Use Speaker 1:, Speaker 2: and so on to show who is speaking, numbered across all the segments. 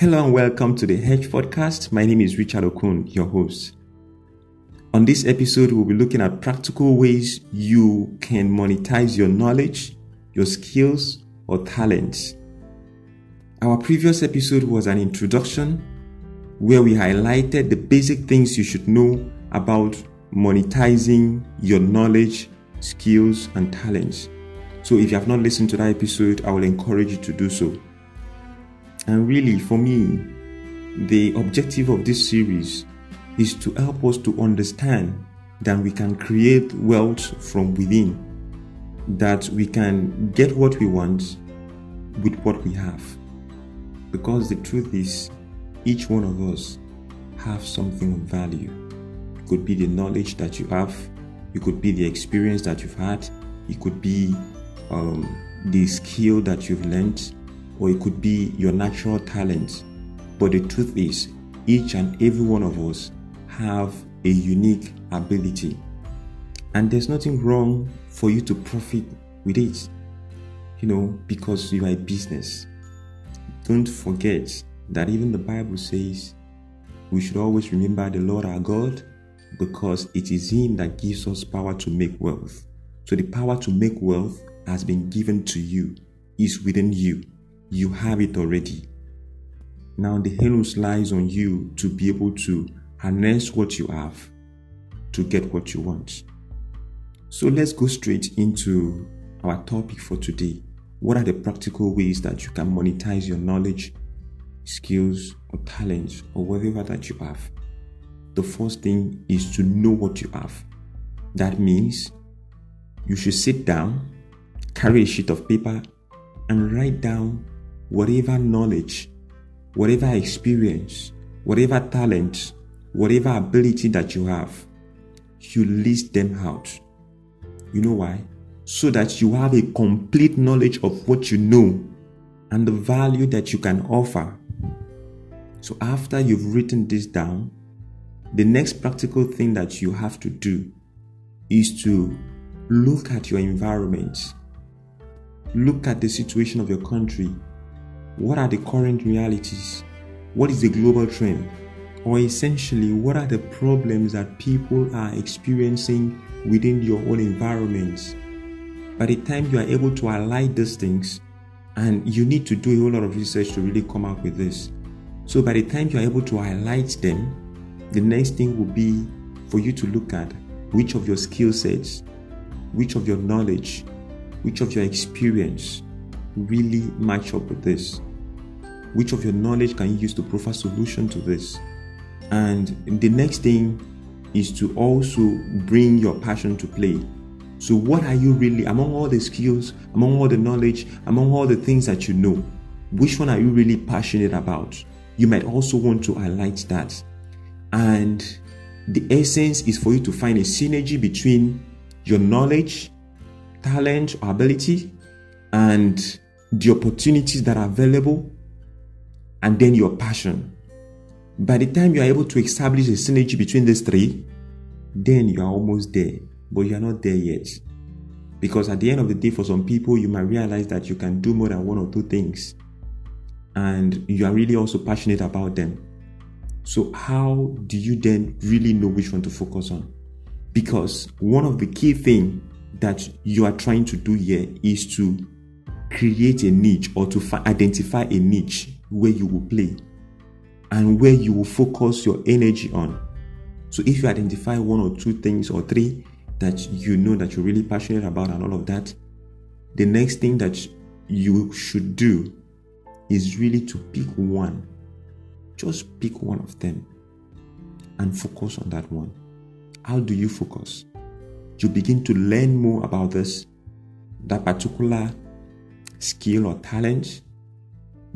Speaker 1: Hello and welcome to the Edge Podcast. My name is Richard Okun, your host. On this episode, we'll be looking at practical ways you can monetize your knowledge, your skills, or talents. Our previous episode was an introduction where we highlighted the basic things you should know about monetizing your knowledge, skills, and talents. So, if you have not listened to that episode, I will encourage you to do so. And really, for me, the objective of this series is to help us to understand that we can create wealth from within, that we can get what we want with what we have. Because the truth is, each one of us have something of value. It could be the knowledge that you have, it could be the experience that you've had, it could be um, the skill that you've learned, or it could be your natural talent. But the truth is, each and every one of us have a unique ability. And there's nothing wrong for you to profit with it, you know, because you are a business. Don't forget that even the Bible says we should always remember the Lord our God because it is Him that gives us power to make wealth. So the power to make wealth has been given to you, is within you. You have it already. Now the onus lies on you to be able to harness what you have to get what you want. So let's go straight into our topic for today. What are the practical ways that you can monetize your knowledge, skills, or talents, or whatever that you have? The first thing is to know what you have. That means you should sit down, carry a sheet of paper, and write down whatever knowledge, whatever experience, whatever talent, whatever ability that you have. You list them out. You know why? So that you have a complete knowledge of what you know and the value that you can offer. So, after you've written this down, the next practical thing that you have to do is to look at your environment, look at the situation of your country. What are the current realities? What is the global trend? Or essentially, what are the problems that people are experiencing within your own environment? By the time you are able to highlight these things, and you need to do a whole lot of research to really come up with this. So by the time you are able to highlight them, the next thing will be for you to look at which of your skill sets, which of your knowledge, which of your experience really match up with this. Which of your knowledge can you use to provide a solution to this? And the next thing is to also bring your passion to play. So, what are you really, among all the skills, among all the knowledge, among all the things that you know, which one are you really passionate about? You might also want to highlight that. And the essence is for you to find a synergy between your knowledge, talent, or ability, and the opportunities that are available, and then your passion. By the time you are able to establish a synergy between these three, then you are almost there, but you are not there yet. Because at the end of the day, for some people, you might realize that you can do more than one or two things, and you are really also passionate about them. So, how do you then really know which one to focus on? Because one of the key things that you are trying to do here is to create a niche or to fi- identify a niche where you will play and where you will focus your energy on. So if you identify one or two things or three that you know that you're really passionate about and all of that, the next thing that you should do is really to pick one. Just pick one of them and focus on that one. How do you focus? You begin to learn more about this, that particular skill or talent.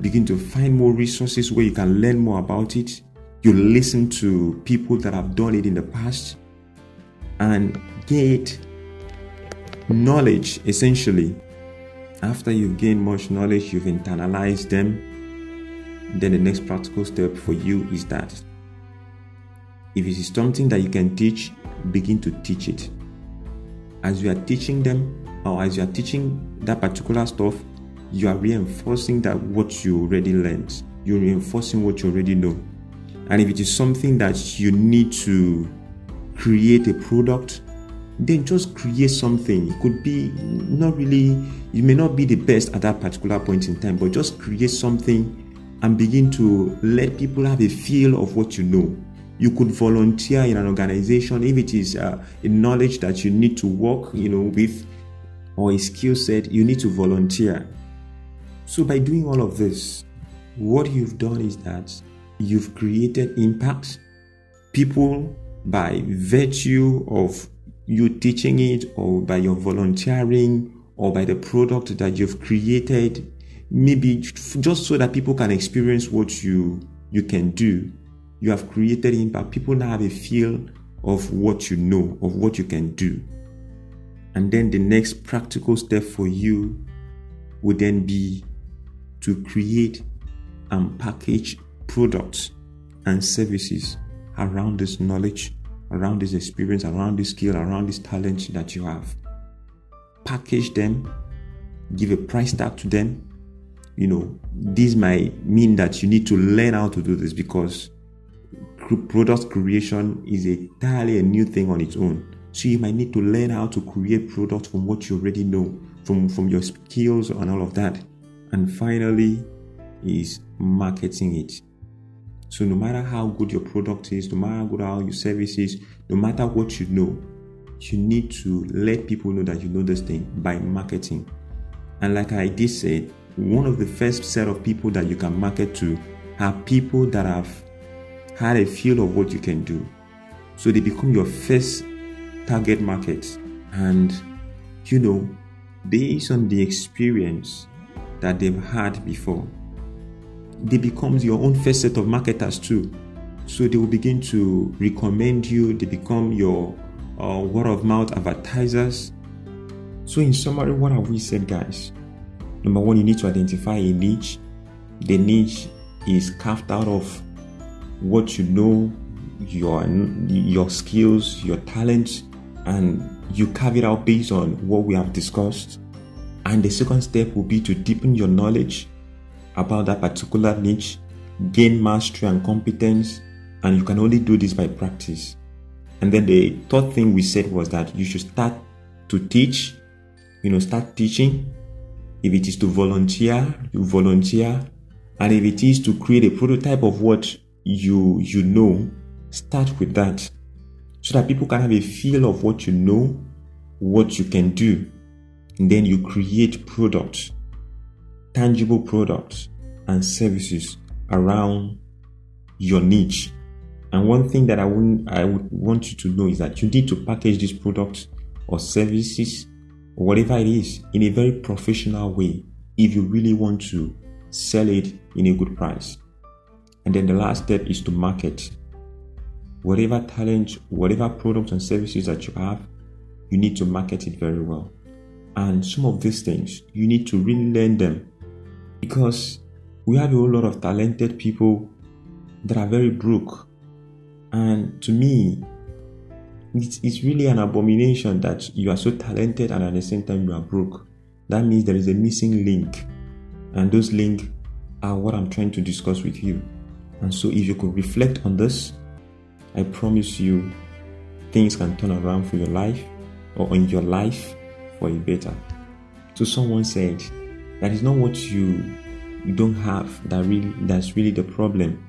Speaker 1: Begin to find more resources where you can learn more about it. You listen to people that have done it in the past and get knowledge essentially. After you've gained much knowledge, you've internalized them, then the next practical step for you is that if it is something that you can teach, begin to teach it. As you are teaching them, or as you are teaching that particular stuff, you are reinforcing that what you already learned. you're reinforcing what you already know. And if it is something that you need to create a product, then just create something. It could be not really, you may not be the best at that particular point in time, but just create something and begin to let people have a feel of what you know. You could volunteer in an organization if it is uh, a knowledge that you need to work, you know, with or a skill set, you need to volunteer. So by doing all of this, what you've done is that you've created impact. People, by virtue of you teaching it, or by your volunteering, or by the product that you've created, maybe just so that people can experience what you you can do you have created impact people now have a feel of what you know of what you can do and then the next practical step for you would then be to create and package products and services around this knowledge around this experience around this skill around this talent that you have package them give a price tag to them you know, this might mean that you need to learn how to do this because product creation is entirely a new thing on its own. So you might need to learn how to create products from what you already know, from, from your skills and all of that. And finally, is marketing it. So no matter how good your product is, no matter how good how your service is, no matter what you know, you need to let people know that you know this thing by marketing. And like I did say, one of the first set of people that you can market to are people that have had a feel of what you can do. So they become your first target market. And, you know, based on the experience that they've had before, they become your own first set of marketers too. So they will begin to recommend you, they become your uh, word of mouth advertisers. So, in summary, what have we said, guys? Number one, you need to identify a niche. The niche is carved out of what you know, your your skills, your talents, and you carve it out based on what we have discussed. And the second step will be to deepen your knowledge about that particular niche, gain mastery and competence, and you can only do this by practice. And then the third thing we said was that you should start to teach, you know, start teaching if it is to volunteer, you volunteer. And if it is to create a prototype of what you you know, start with that. So that people can have a feel of what you know, what you can do. And then you create products, tangible products and services around your niche. And one thing that I would I would want you to know is that you need to package these products or services or whatever it is in a very professional way if you really want to sell it in a good price. And then the last step is to market. Whatever talent, whatever products and services that you have, you need to market it very well. And some of these things, you need to really learn them because we have a whole lot of talented people that are very broke. And to me, it's, it's really an abomination that you are so talented and at the same time you are broke. That means there is a missing link. And those links are what I'm trying to discuss with you. And so if you could reflect on this, I promise you things can turn around for your life or in your life for a better. So someone said that is not what you you don't have that really that's really the problem,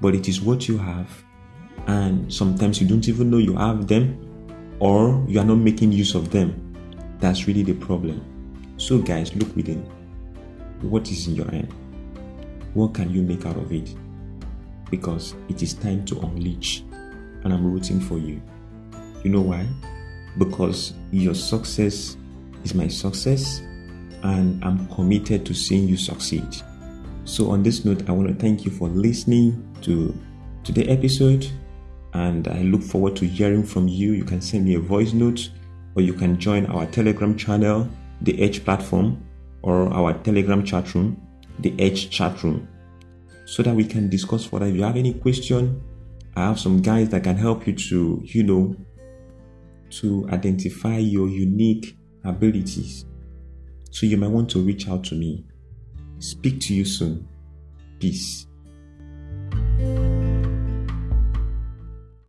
Speaker 1: but it is what you have and sometimes you don't even know you have them or you are not making use of them. That's really the problem. So, guys, look within. What is in your hand? What can you make out of it? Because it is time to unleash, and I'm rooting for you. You know why? Because your success is my success, and I'm committed to seeing you succeed. So, on this note, I want to thank you for listening to today's episode and I look forward to hearing from you. You can send me a voice note or you can join our Telegram channel, the Edge platform, or our Telegram chat room, the Edge chat room, so that we can discuss further. If you have any question, I have some guys that can help you to, you know, to identify your unique abilities. So you might want to reach out to me. Speak to you soon. Peace.